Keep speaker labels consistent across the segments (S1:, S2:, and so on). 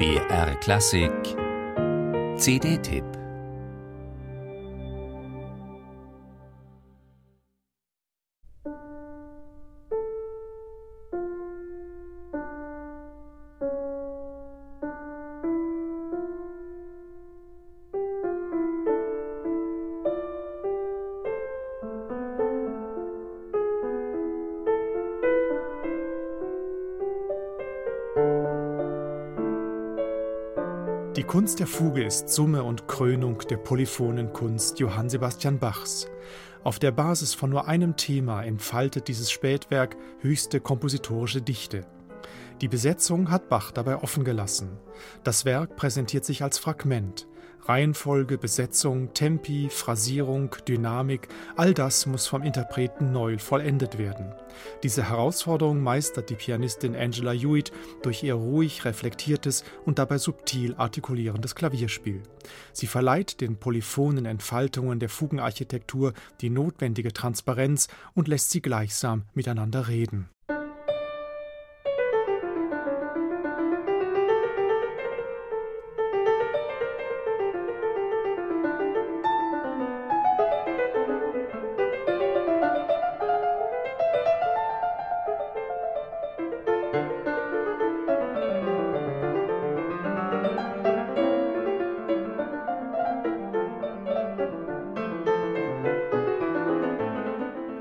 S1: BR Klassik. CD-Tipp
S2: Die Kunst der Fuge ist Summe und Krönung der polyphonen Kunst Johann Sebastian Bachs. Auf der Basis von nur einem Thema entfaltet dieses Spätwerk höchste kompositorische Dichte. Die Besetzung hat Bach dabei offen gelassen. Das Werk präsentiert sich als Fragment. Reihenfolge, Besetzung, Tempi, Phrasierung, Dynamik, all das muss vom Interpreten neu vollendet werden. Diese Herausforderung meistert die Pianistin Angela Hewitt durch ihr ruhig reflektiertes und dabei subtil artikulierendes Klavierspiel. Sie verleiht den polyphonen Entfaltungen der Fugenarchitektur die notwendige Transparenz und lässt sie gleichsam miteinander reden.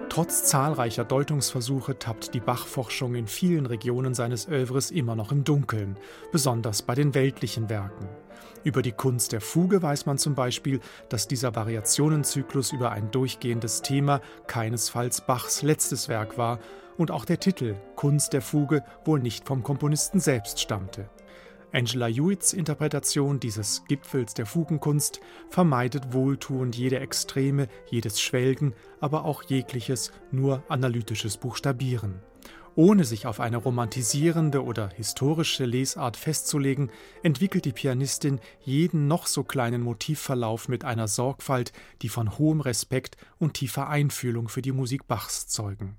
S2: Trotz zahlreicher Deutungsversuche tappt die Bach-Forschung in vielen Regionen seines Övres immer noch im Dunkeln, besonders bei den weltlichen Werken. Über die Kunst der Fuge weiß man zum Beispiel, dass dieser Variationenzyklus über ein durchgehendes Thema keinesfalls Bachs letztes Werk war und auch der Titel Kunst der Fuge wohl nicht vom Komponisten selbst stammte. Angela Hewitts Interpretation dieses Gipfels der Fugenkunst vermeidet wohltuend jede Extreme, jedes Schwelgen, aber auch jegliches nur analytisches Buchstabieren. Ohne sich auf eine romantisierende oder historische Lesart festzulegen, entwickelt die Pianistin jeden noch so kleinen Motivverlauf mit einer Sorgfalt, die von hohem Respekt und tiefer Einfühlung für die Musik Bachs zeugen.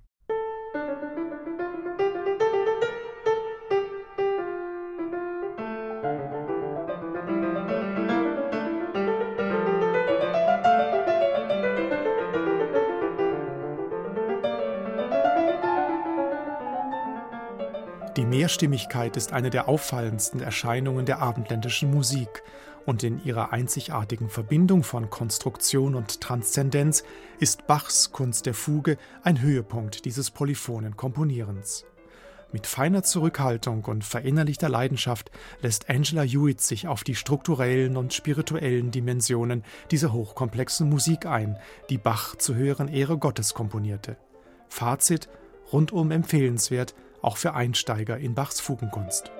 S2: Die Mehrstimmigkeit ist eine der auffallendsten Erscheinungen der abendländischen Musik und in ihrer einzigartigen Verbindung von Konstruktion und Transzendenz ist Bachs Kunst der Fuge ein Höhepunkt dieses polyphonen Komponierens. Mit feiner Zurückhaltung und verinnerlichter Leidenschaft lässt Angela Hewitt sich auf die strukturellen und spirituellen Dimensionen dieser hochkomplexen Musik ein, die Bach zu höheren Ehre Gottes komponierte. Fazit: rundum empfehlenswert, auch für Einsteiger in Bachs Fugenkunst.